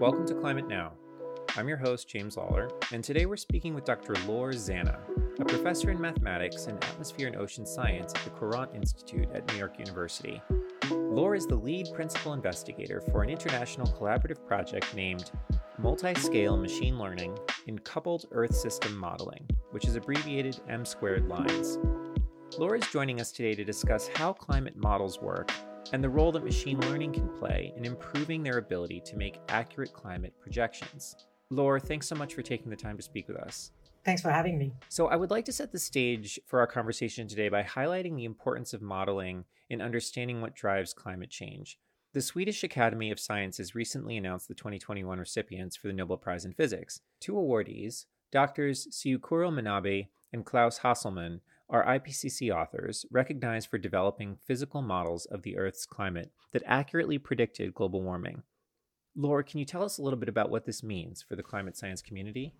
Welcome to Climate Now. I'm your host, James Lawler, and today we're speaking with Dr. Laure Zanna, a professor in mathematics and atmosphere and ocean science at the Courant Institute at New York University. Laure is the lead principal investigator for an international collaborative project named Multi-Scale Machine Learning in Coupled Earth System Modeling, which is abbreviated M squared lines. Laure is joining us today to discuss how climate models work and the role that machine learning can play in improving their ability to make accurate climate projections. Laura, thanks so much for taking the time to speak with us. Thanks for having me. So, I would like to set the stage for our conversation today by highlighting the importance of modeling in understanding what drives climate change. The Swedish Academy of Sciences recently announced the 2021 recipients for the Nobel Prize in Physics. Two awardees, doctors Syukuro Manabe and Klaus Hasselmann, are IPCC authors recognized for developing physical models of the Earth's climate that accurately predicted global warming. Laura, can you tell us a little bit about what this means for the climate science community?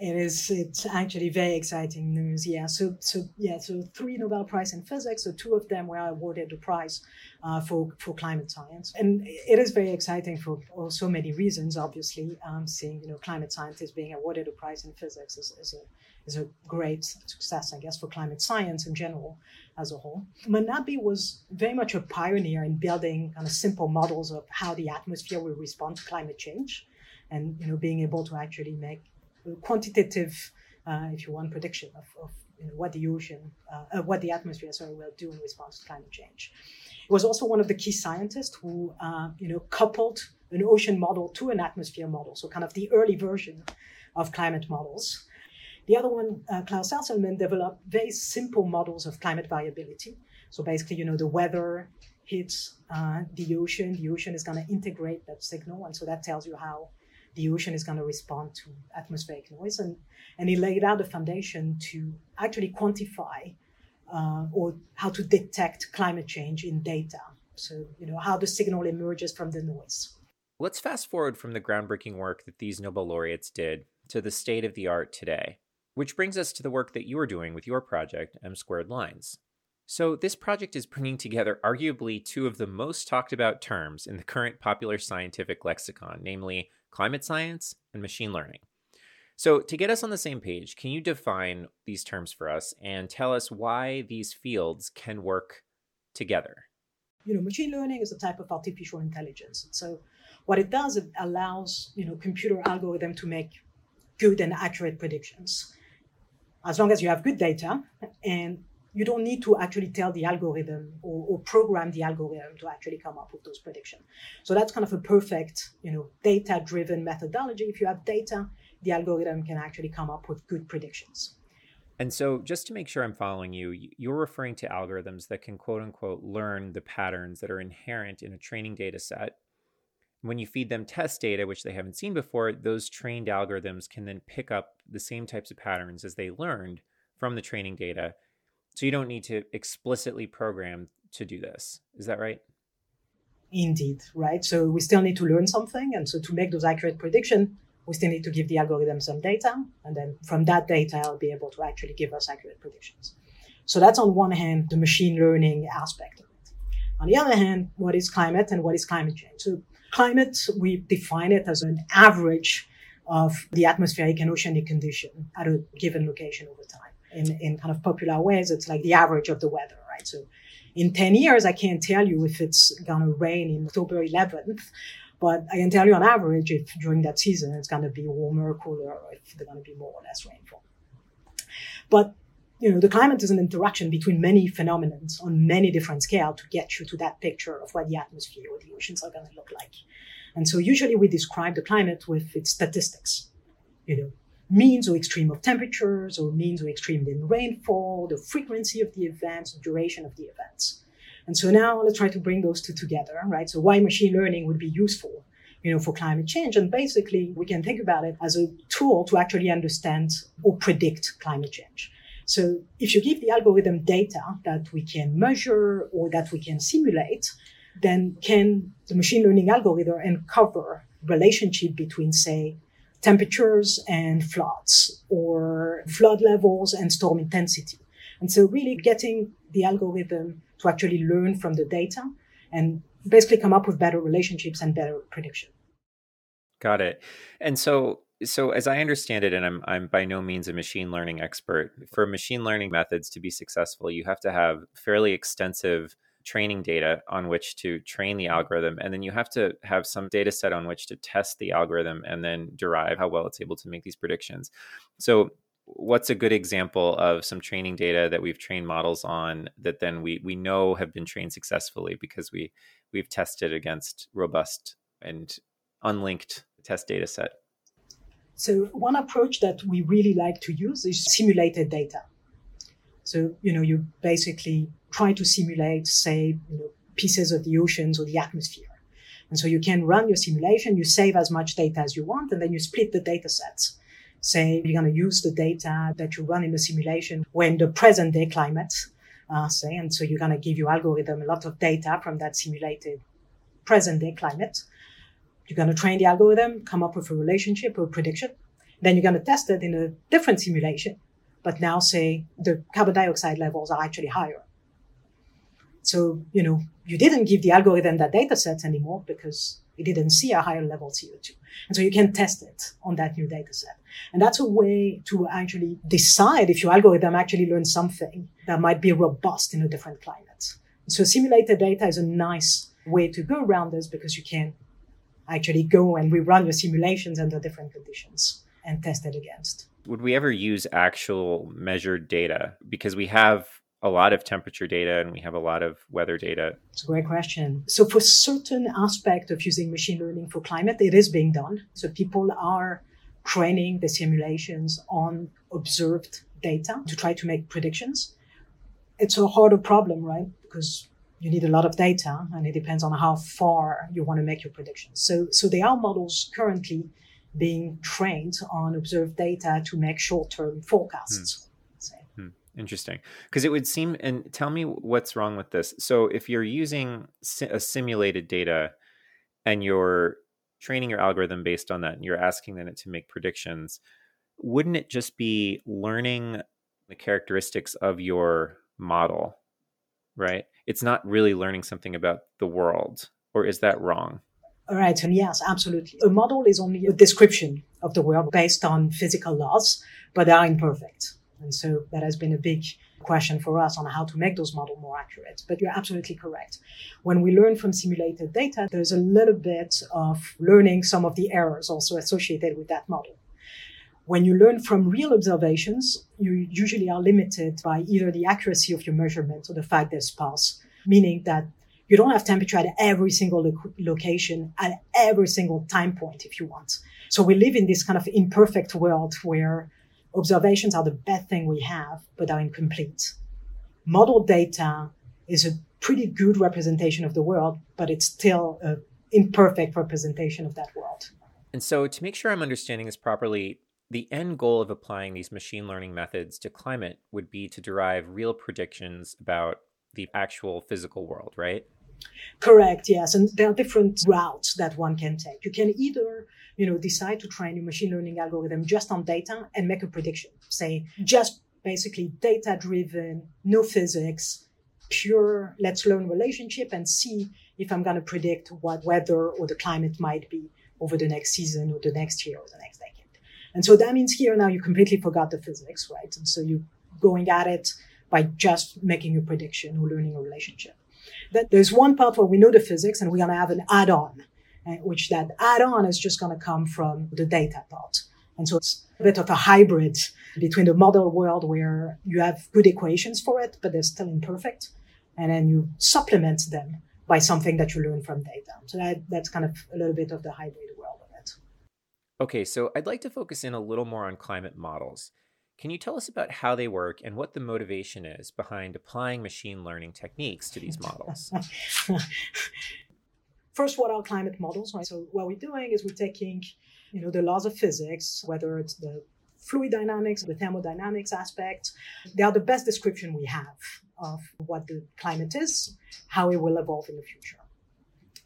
It is. It's actually very exciting news. Yeah. So, so yeah. So three Nobel Prize in physics. So two of them were awarded the prize uh, for for climate science, and it is very exciting for so many reasons. Obviously, um, seeing you know climate scientists being awarded a prize in physics is, is a is a great success, I guess, for climate science in general as a whole. Manabe was very much a pioneer in building kind of simple models of how the atmosphere will respond to climate change, and you know being able to actually make quantitative, uh, if you want, prediction of, of you know, what the ocean, uh, uh, what the atmosphere, sorry, will do in response to climate change. He was also one of the key scientists who, you know, coupled an ocean model to an atmosphere model, so kind of the early version of climate models. The other one, uh, Klaus Hasselmann, developed very simple models of climate variability. So basically, you know, the weather hits uh, the ocean, the ocean is going to integrate that signal, and so that tells you how the ocean is going to respond to atmospheric noise. And, and he laid out a foundation to actually quantify uh, or how to detect climate change in data. So, you know, how the signal emerges from the noise. Let's fast forward from the groundbreaking work that these Nobel laureates did to the state of the art today, which brings us to the work that you are doing with your project, M Squared Lines. So, this project is bringing together arguably two of the most talked about terms in the current popular scientific lexicon, namely climate science and machine learning. So, to get us on the same page, can you define these terms for us and tell us why these fields can work together? You know, machine learning is a type of artificial intelligence. So, what it does, it allows you know computer algorithm to make good and accurate predictions, as long as you have good data and you don't need to actually tell the algorithm or, or, program the algorithm to actually come up with those predictions. So that's kind of a perfect, you know, data-driven methodology. If you have data, the algorithm can actually come up with good predictions. And so, just to make sure I'm following you, you're referring to algorithms that can quote unquote learn the patterns that are inherent in a training data set. When you feed them test data, which they haven't seen before, those trained algorithms can then pick up the same types of patterns as they learned from the training data so you don't need to explicitly program to do this. Is that right? Indeed, right. So we still need to learn something. And so to make those accurate predictions, we still need to give the algorithm some data. And then from that data, I'll be able to actually give us accurate predictions. So that's on one hand, the machine learning aspect of it. On the other hand, what is climate and what is climate change? So climate, we define it as an average of the atmospheric and oceanic condition at a given location over time in, in kind of popular ways, it's like the average of the weather, right? So in 10 years, I can't tell you if it's going to rain in October 11th, but I can tell you on average if during that season it's going to be warmer, cooler, or if there's going to be more or less rainfall. But you know, the climate is an interaction between many phenomena on many different scales to get you to that picture of what the atmosphere or the oceans are going to look like. And so usually we describe the climate with its statistics. You know, means or extreme of temperatures or means or extreme in rainfall, the frequency of the events, the duration of the events. And so now let's try to bring those two together, right? So why machine learning would be useful, you know, for climate change. And basically we can think about it as a tool to actually understand or predict climate change. So if you give the algorithm data that we can measure or that we can simulate, then can the machine learning algorithm uncover relationship between, say, temperatures and floods or flood levels and storm intensity. And so really getting the algorithm to actually learn from the data and basically come up with better relationships and better prediction. Got it. And so so as I understand it, and I'm I'm by no means a machine learning expert, for machine learning methods to be successful, you have to have fairly extensive training data on which to train the mm-hmm. algorithm and then you have to have some data set on which to test the algorithm and then derive how well it's able to make these predictions. So what's a good example of some training data that we've trained models on that then we we know have been trained successfully because we we've tested against robust and unlinked test data set? So one approach that we really like to use is simulated data so you know you basically try to simulate say you know, pieces of the oceans or the atmosphere and so you can run your simulation you save as much data as you want and then you split the data sets say you're going to use the data that you run in the simulation when the present day climate, uh, say, and so you're going to give your algorithm a lot of data from that simulated present day climate. You're going to train the algorithm, come up with a relationship or a prediction. Then you're going to test it in a different simulation. But now say the carbon dioxide levels are actually higher. So, you know, you didn't give the algorithm that data set anymore because it didn't see a higher level CO2. And so you can test it on that new data set. And that's a way to actually decide if your algorithm actually learns something that might be robust in a different climate. So simulated data is a nice way to go around this because you can actually go and rerun your simulations under different conditions and test it against. Would we ever use actual measured data? Because we have a lot of temperature data and we have a lot of weather data? It's a great question. So for certain aspect of using machine learning for climate, it is being done. So people are training the simulations on observed data to try to make predictions. It's a harder problem, right? Because you need a lot of data and it depends on how far you want to make your predictions. So, so there are models currently being trained on observed data to make short-term forecasts. Hmm. Interesting. Because it would seem, and tell me what's wrong with this. So, if you're using a simulated data and you're training your algorithm based on that and you're asking it to make predictions, wouldn't it just be learning the characteristics of your model, right? It's not really learning something about the world, or is that wrong? Right. And yes, absolutely. A model is only a description of the world based on physical laws, but they are imperfect. And so that has been a big question for us on how to make those models more accurate. But you're absolutely correct. When we learn from simulated data, there's a little bit of learning some of the errors also associated with that model. When you learn from real observations, you usually are limited by either the accuracy of your measurement or the fact there's sparse, meaning that you don't have temperature at every single lo- location at every single time point if you want. So we live in this kind of imperfect world where observations are the best thing we have, but are incomplete. Model data is a pretty good representation of the world, but it's still an imperfect representation of that world. And so, to make sure I'm understanding this properly, the end goal of applying these machine learning methods to climate would be to derive real predictions about the actual physical world, right? Correct, yes. And there are different routes that one can take. You can either you know, decide to train a machine learning algorithm just on data and make a prediction. Say just basically data driven, no physics, pure let's learn relationship and see if I'm going to predict what weather or the climate might be over the next season or the next year or the next decade. And so that means here now you completely forgot the physics, right? And so you're going at it by just making a prediction or learning a relationship. Then there's one part where we know the physics and we're going to have an add-on uh, which that add-on is just going to come from the data part. And so it's a bit of a hybrid between the model world where you have good equations for it, but they're still imperfect. And then you supplement them by something that you learn from data. So that, that's kind of a little bit of the hybrid world of it. Okay, so I'd like to focus in a little more on climate models. Can you tell us about how they work and what the motivation is behind applying machine learning techniques to these models? First, what are climate models? Right? So what we're doing is we're taking, you know, the laws of physics, whether it's the fluid dynamics, the thermodynamics aspect. They are the best description we have of what the climate is, how it will evolve in the future.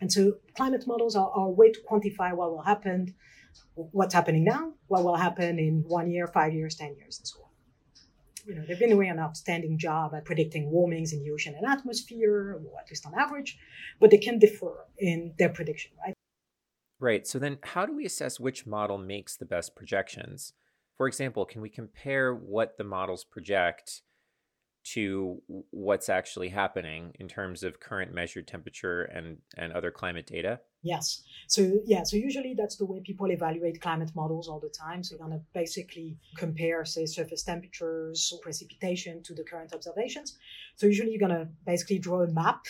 And so climate models are, are a way to quantify what will happen, what's happening now, what will happen in one year, five years, 10 years, and so on you know, they've been doing an outstanding job at predicting warmings in the ocean and atmosphere, or at least on average, but they can differ in their prediction, right? Right. So then how do we assess which model makes the best projections? For example, can we compare what the models project to what's actually happening in terms of current measured temperature and, and other climate data? Yes. So yeah, so usually that's the way people evaluate climate models all the time. So you're gonna basically compare, say, surface temperatures or precipitation to the current observations. So usually you're gonna basically draw a map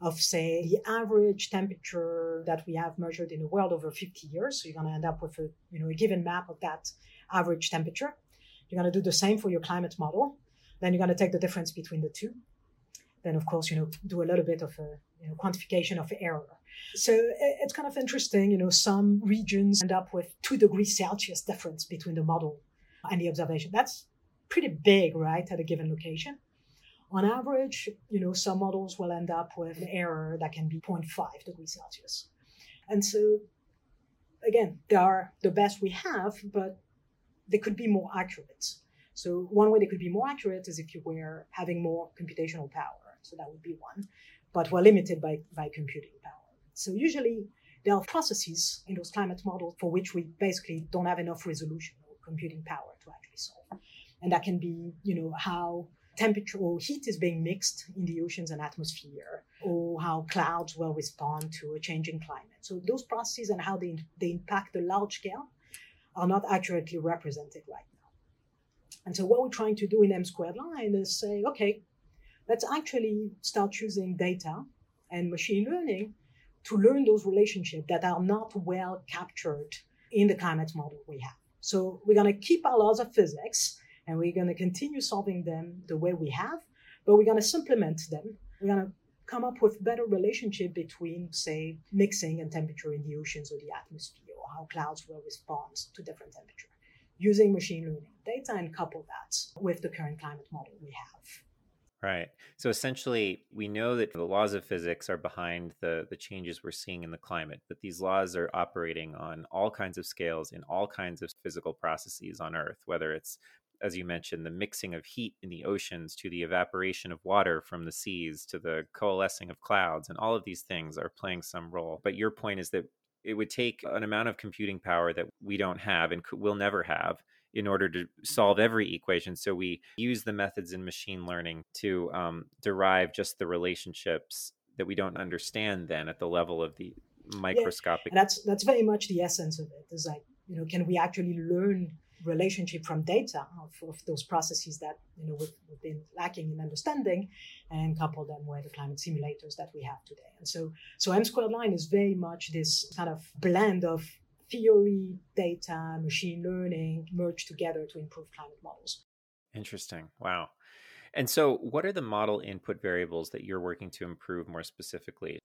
of say the average temperature that we have measured in the world over 50 years. So you're gonna end up with a you know a given map of that average temperature. You're gonna do the same for your climate model. Then you're gonna take the difference between the two. Then of course you know do a little bit of a you know, quantification of error. So uh, it's kind of interesting. You know, some regions end up with two degrees Celsius difference between the model and the observation. That's pretty big, right, at a given location. On average, you know, some models will end up with an error that can be 0.5 degrees Celsius. And so, again, they are the best we have, but they could be more accurate. So one way they could be more accurate is if you were having more computational power. So that would be one but we're limited by, by computing power. So usually there are processes in those climate models for which we basically don't have enough resolution or computing power to actually solve. And that can be, you know, how temperature or heat is being mixed in the oceans and atmosphere, or how clouds will respond to a changing climate. So those processes and how they, they impact the large scale are not accurately represented right now. And so what we're trying to do in M squared line is say, okay, let's actually start using data and machine learning to learn those relationships that are not well captured in the climate model we have. So we're going to keep our laws of physics and we're going to continue solving them the way we have, but we're going to supplement them. We're going to come up with better relationship between, say, mixing and temperature in the oceans or the atmosphere, or how clouds will respond to different temperature, using machine learning data and couple that with the current climate model we have. Right. So essentially, we know that the laws of physics are behind the, the changes we're seeing in the climate, that these laws are operating on all kinds of scales in all kinds of physical processes on Earth, whether it's, as you mentioned, the mixing of heat in the oceans to the evaporation of water from the seas to the coalescing of clouds. And all of these things are playing some role. But your point is that it would take an amount of computing power that we don't have and will never have in order to solve every equation. So we use the methods in machine learning to um, derive just the relationships that we don't understand then at the level of the microscopic. Yeah, that's that's very much the essence of it. Is like you know, can we actually learn relationship from data uh, of, of those processes that you know we've, we've, been lacking in understanding, and couple them with the climate simulators that we have today. And so, so M squared line is very much this kind of blend of theory, data, machine learning merged together to improve climate models. Interesting. Wow. And so, what are the model input variables that you're working to improve more specifically?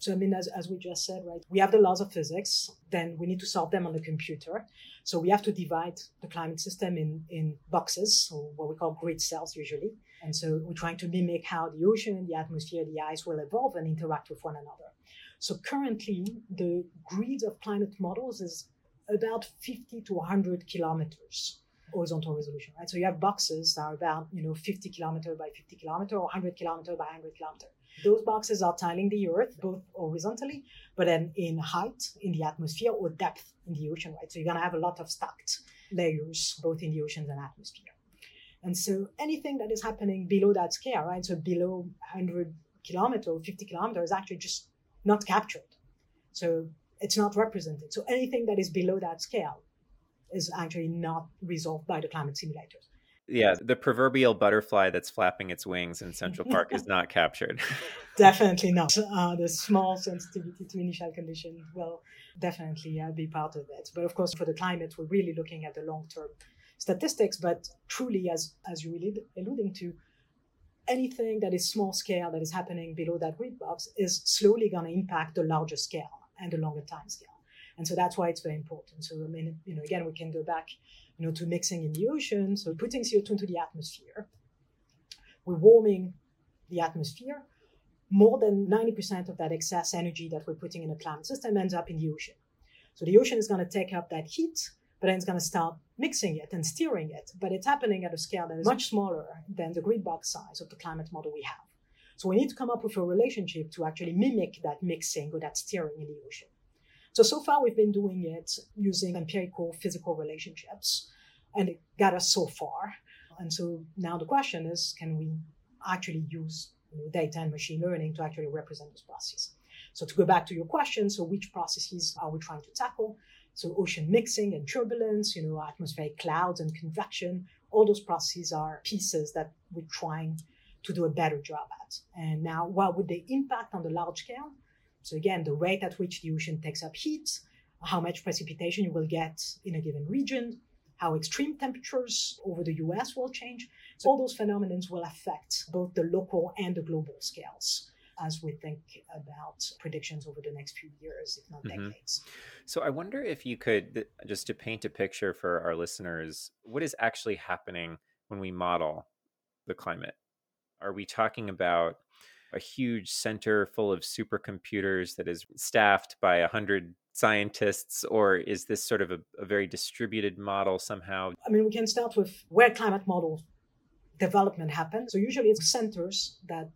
So, I mean, as, as we just said, right, we have the laws of physics, then we need to solve them on the computer. So, we have to divide the climate system in, in boxes, or what we call grid cells usually. And so, we're trying to mimic how the ocean, the atmosphere, the ice will evolve and interact with one another. So currently, the grid of climate models is about 50 to 100 kilometers horizontal resolution, right? So you have boxes that are about, you know, 50 kilometer by 50 kilometer or 100 kilometer by 100 kilometer. Those boxes are tiling the earth both horizontally, but then in height in the atmosphere or depth in the ocean, right? So you're going to have a lot of stacked layers both in the oceans and atmosphere. And so anything that is happening below that scale, right? So below 100 kilometer or 50 kilometer is actually just not captured. So it's not represented. So anything that is below that scale is actually not resolved by the climate simulators. Yeah, the proverbial butterfly that's flapping its wings in Central Park is not captured. definitely not. Uh, the small sensitivity to initial conditions will definitely uh, be part of it. But of course, for the climate, we're really looking at the long term statistics. But truly, as as you were alluding to, anything that is small scale that is happening below that grid box is slowly going to impact the larger scale and the longer time scale. And so that's why it's very important. So, I mean, you know, again, we can go back, you know, to mixing in the ocean. So putting CO2 into the atmosphere, we're warming the atmosphere. More than 90% of that excess energy that we're putting in a climate system ends up in the ocean. So the ocean is going to take up that heat but then it's going to start mixing it and steering it. But it's happening at a scale that is much smaller than the grid box size of the climate model we have. So we need to come up with a relationship to actually mimic that mixing or that steering in the ocean. So, so far we've been doing it using empirical physical relationships, and it got us so far. And so now the question is can we actually use data and machine learning to actually represent those processes? So, to go back to your question, so which processes are we trying to tackle? So, ocean mixing and turbulence, you know, atmospheric clouds and convection, all those processes are pieces that we're trying to do a better job at. And now, what would they impact on the large scale? So again, the rate at which the ocean takes up heat, how much precipitation you will get in a given region, how extreme temperatures over the US will change. So all those phenomena will affect both the local and the global scales as we think about predictions over the next few years, if not mm-hmm. decades. So I wonder if you could, just to paint a picture for our listeners, what is actually happening when we model the climate? Are we talking about a huge center full of supercomputers that is staffed by a hundred scientists, or is this sort of a, a, very distributed model somehow? I mean, we can start with where climate model development happens. So usually it's centers that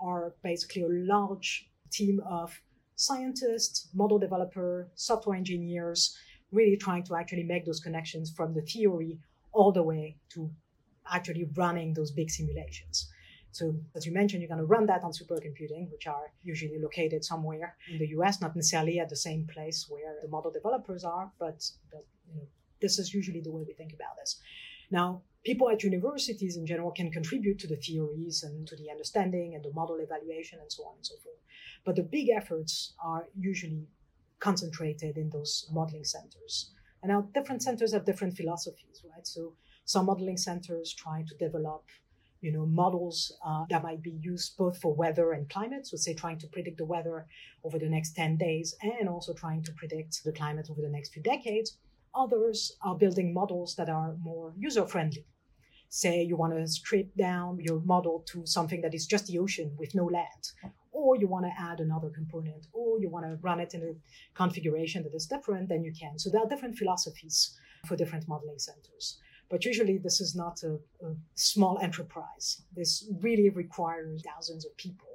are basically a large team of scientists, model developer, software engineers, really trying to actually make those connections from the theory all the way to actually running those big simulations. So, as you mentioned, you're going to run that on supercomputing, which are usually located somewhere in the US, not necessarily at the same place where the model developers are, but, but you know, this is usually the way we think about this. Now, people at universities in general can contribute to the theories and to the understanding and the model evaluation and so on and so forth. But the big efforts are usually concentrated in those modeling centers. And now different centers have different philosophies, right? So some modeling centers try to develop you know, models uh, that might be used both for weather and climate. So, say, trying to predict the weather over the next 10 days and also trying to predict the climate over the next few decades. Others are building models that are more user friendly. Say you want to strip down your model to something that is just the ocean with no land, or you want to add another component, or you want to run it in a configuration that is different, then you can. So, there are different philosophies for different modeling centers. But usually, this is not a, a small enterprise. This really requires thousands of people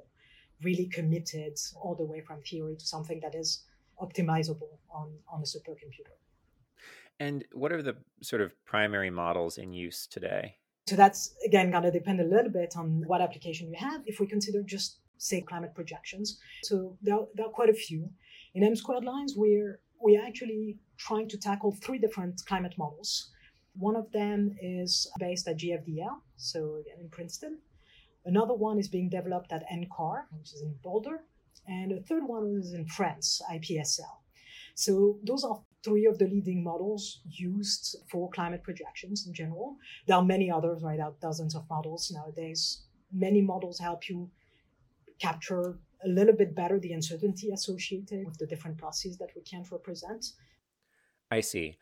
really committed all the way from theory to something that is optimizable on, on a supercomputer. And what are the sort of primary models in use today? So that's again going to depend a little bit on what application you have. If we consider just say climate projections, so there are, there are quite a few. In M squared lines, we're we're actually trying to tackle three different climate models. One of them is based at GFDL, so in Princeton. Another one is being developed at NCAR, which is in Boulder. And a third one is in France, IPSL. So those are three of the leading models used for climate projections in general. There are many others, right? There are dozens of models nowadays. Many models help you capture a little bit better the uncertainty associated with the different processes that we can't represent. I see.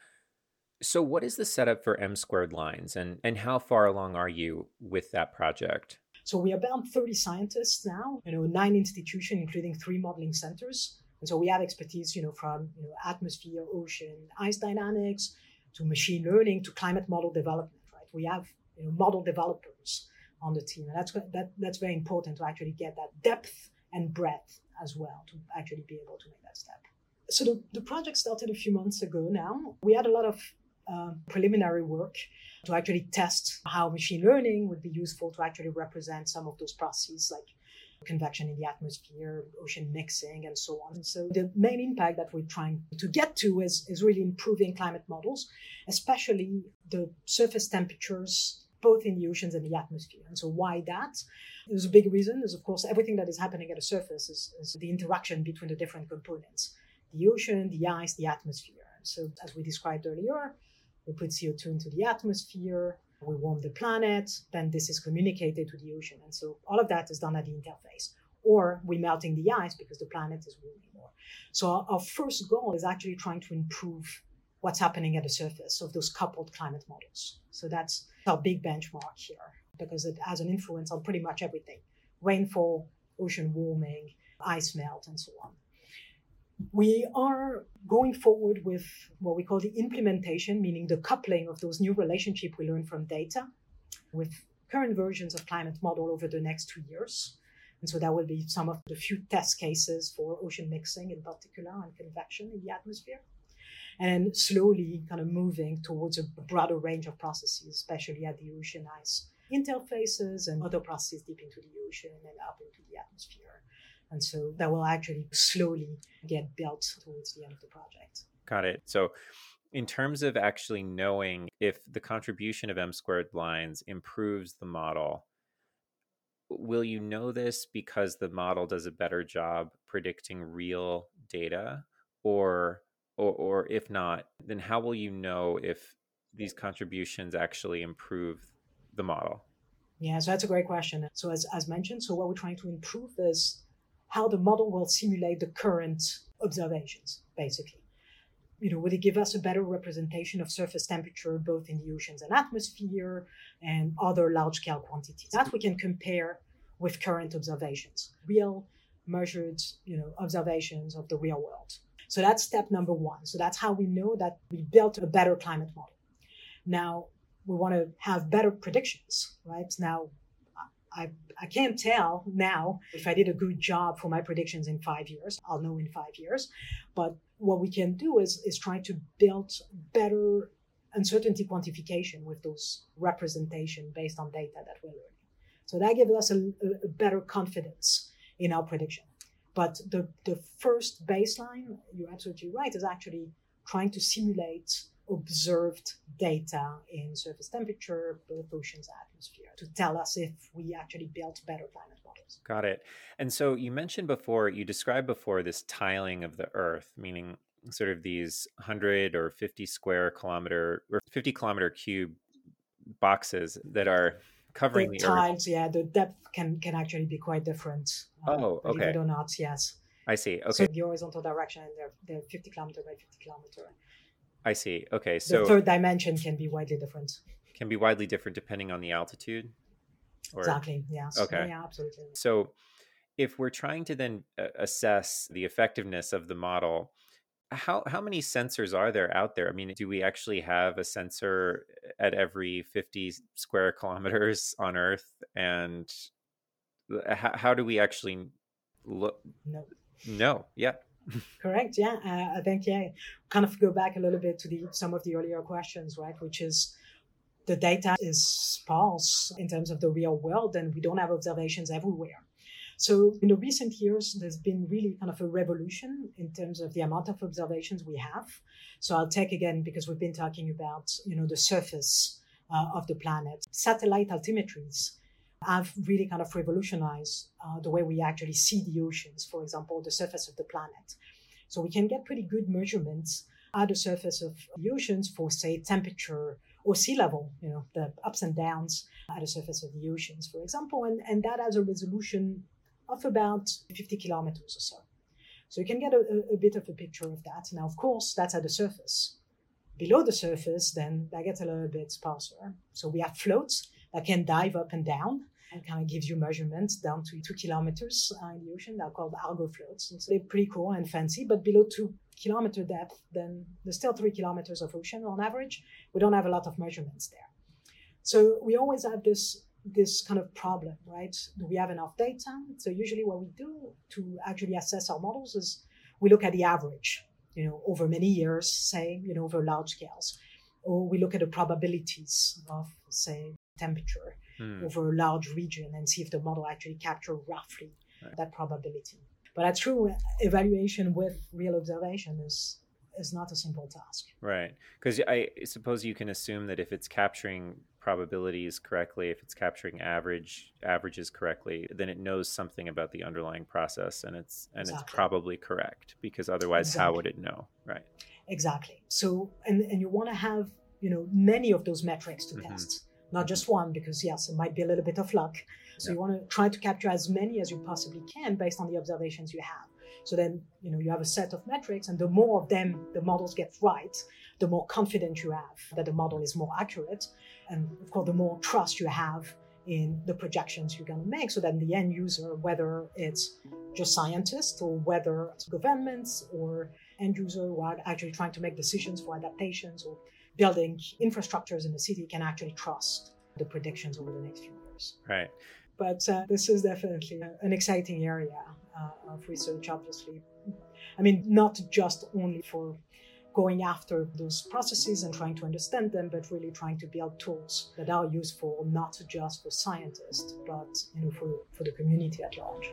So, what is the setup for M squared lines, and and how far along are you with that project? So we are about 30 scientists now, you know, nine institutions, including three modeling centers. And so we have expertise, you know, from you know, atmosphere, ocean, ice dynamics, to machine learning, to climate model development. Right? We have you know, model developers on the team, and that's that, that's very important to actually get that depth and breadth as well to actually be able to make that step. So the, the project started a few months ago now. We had a lot of uh, preliminary work to actually test how machine learning would be useful to actually represent some of those processes like convection in the atmosphere, ocean mixing, and so on. So the main impact that we're trying to get to is, is really improving climate models, especially the surface temperatures both in the oceans and the atmosphere. And so why that? There's a big reason is of course everything that is happening at the surface is, is the interaction between the different components. The ocean, the ice, the atmosphere. And So as we described earlier, we put CO2 into the atmosphere, we warm the planet, then this is communicated to the ocean. And so all of that is done at the interface. Or we're melting the ice because the planet is warming more. So our, our first goal is actually trying to improve what's happening at the surface of those coupled climate models. So that's our big benchmark here because it has an influence on pretty much everything rainfall, ocean warming, ice melt, and so on. We are going forward with what we call the implementation, meaning the coupling of those new relationships we learn from data with current versions of climate model over the next two years. And so that will be some of the few test cases for ocean mixing in particular and convection in the atmosphere. And slowly kind of moving towards a broader range of processes, especially at the ocean ice interfaces and other processes deep into the ocean and up into the atmosphere. And so that will actually slowly get built towards the end of the project. Got it. So in terms of actually knowing if the contribution of m squared lines improves the model will you know this because the model does a better job predicting real data or or, or if not then how will you know if these contributions actually improve the model yeah so that's a great question so as, as mentioned so what we're trying to improve is how the model will simulate the current observations basically you know, would it give us a better representation of surface temperature both in the oceans and atmosphere and other large scale quantities? That we can compare with current observations, real measured, you know, observations of the real world. So that's step number one. So that's how we know that we built a better climate model. Now we want to have better predictions, right? Now I, I can't tell now if I did a good job for my predictions in five years. I'll know in five years. But what we can do is, is try to build better uncertainty quantification with those representation based on data that we're learning. So that gives us a, a better confidence in our prediction. But the, the first baseline, you're absolutely right, is actually trying to simulate observed data in surface temperature, both oceans and atmosphere, to tell us if we actually built better climate models. Got it. And so you mentioned before, you described before this tiling of the Earth, meaning sort of these 100 or 50 square kilometer or 50 kilometer cube boxes that are covering the, the tiles, Earth. yeah, the depth can can actually be quite different. Uh, oh, okay. Believe it or not, yes. I see. Okay. So the horizontal direction, they're, they're 50 kilometer by 50 kilometer. I see. Okay, so the third dimension can be widely different. Can be widely different depending on the altitude. Or... Exactly. Yes. Okay. Yeah, absolutely. So, if we're trying to then uh, assess the effectiveness of the model, how how many sensors are there out there? I mean, do we actually have a sensor at every fifty square kilometers on Earth? And how, how do we actually look? No. No. Yeah. Correct. Yeah, uh, I think yeah. Kind of go back a little bit to the some of the earlier questions, right? Which is the data is sparse in terms of the real world, and we don't have observations everywhere. So in the recent years, there's been really kind of a revolution in terms of the amount of observations we have. So I'll take again because we've been talking about you know the surface uh, of the planet, satellite altimetries have really kind of revolutionized uh, the way we actually see the oceans, for example, the surface of the planet. So we can get pretty good measurements at the surface of the oceans for, say, temperature or sea level, you know, the ups and downs at the surface of the oceans, for example. And, and that has a resolution of about 50 kilometers or so. So you can get a, a, bit of a picture of that. Now, of course, that's at the surface. Below the surface, then that gets a little bit sparser. So we have floats that can dive up and down and kind of gives you measurements down to two kilometers uh, in the ocean. They're called Argo floats. And so they're pretty cool and fancy, but below two kilometer depth, then there's still three kilometers of ocean on average. We don't have a lot of measurements there. So we always have this this kind of problem, right? Do we have enough data? So usually what we do to actually assess our models is we look at the average, you know, over many years, say, you know, over large scales. Or we look at the probabilities of, say, temperature mm. over a large region and see if the model actually capture roughly right. that probability. But that's true. Evaluation with real observation is is not a simple task. Right, because I suppose you can assume that if it's capturing probabilities correctly, if it's capturing average averages correctly, then it knows something about the underlying process, and it's and exactly. it's probably correct. Because otherwise, exactly. how would it know? Right. Exactly. So, and and you want to have you know many of those metrics to mm-hmm. test not just one, because yes, it might be a little bit of luck. So yeah. you want to try to capture as many as you possibly can based on the observations you have. So then, you know, you have a set of metrics, and the more of them the models get right, the more confident you have that the model is more accurate, and of course, the more trust you have in the projections you're going to make. So then, the end user, whether it's just scientists or whether it's governments or end user who are actually trying to make decisions for adaptations or building infrastructures in the city can actually trust the predictions over the next few years. Right. But uh, this is definitely an exciting area uh, of research, obviously. I mean, not just only for going after those processes and trying to understand them, but really trying to build tools that are useful not just for scientists, but you know, for, for the community at large.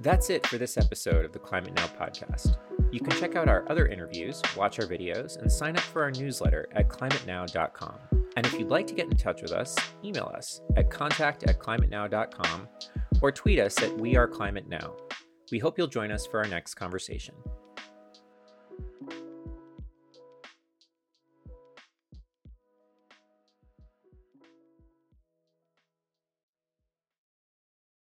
That's it for this episode of the Climate Now podcast. You can check out our other interviews, watch our videos, and sign up for our newsletter at climatenow.com. And if you'd like to get in touch with us, email us at contact at climatenow.com or tweet us at We Are Climate Now. We hope you'll join us for our next conversation.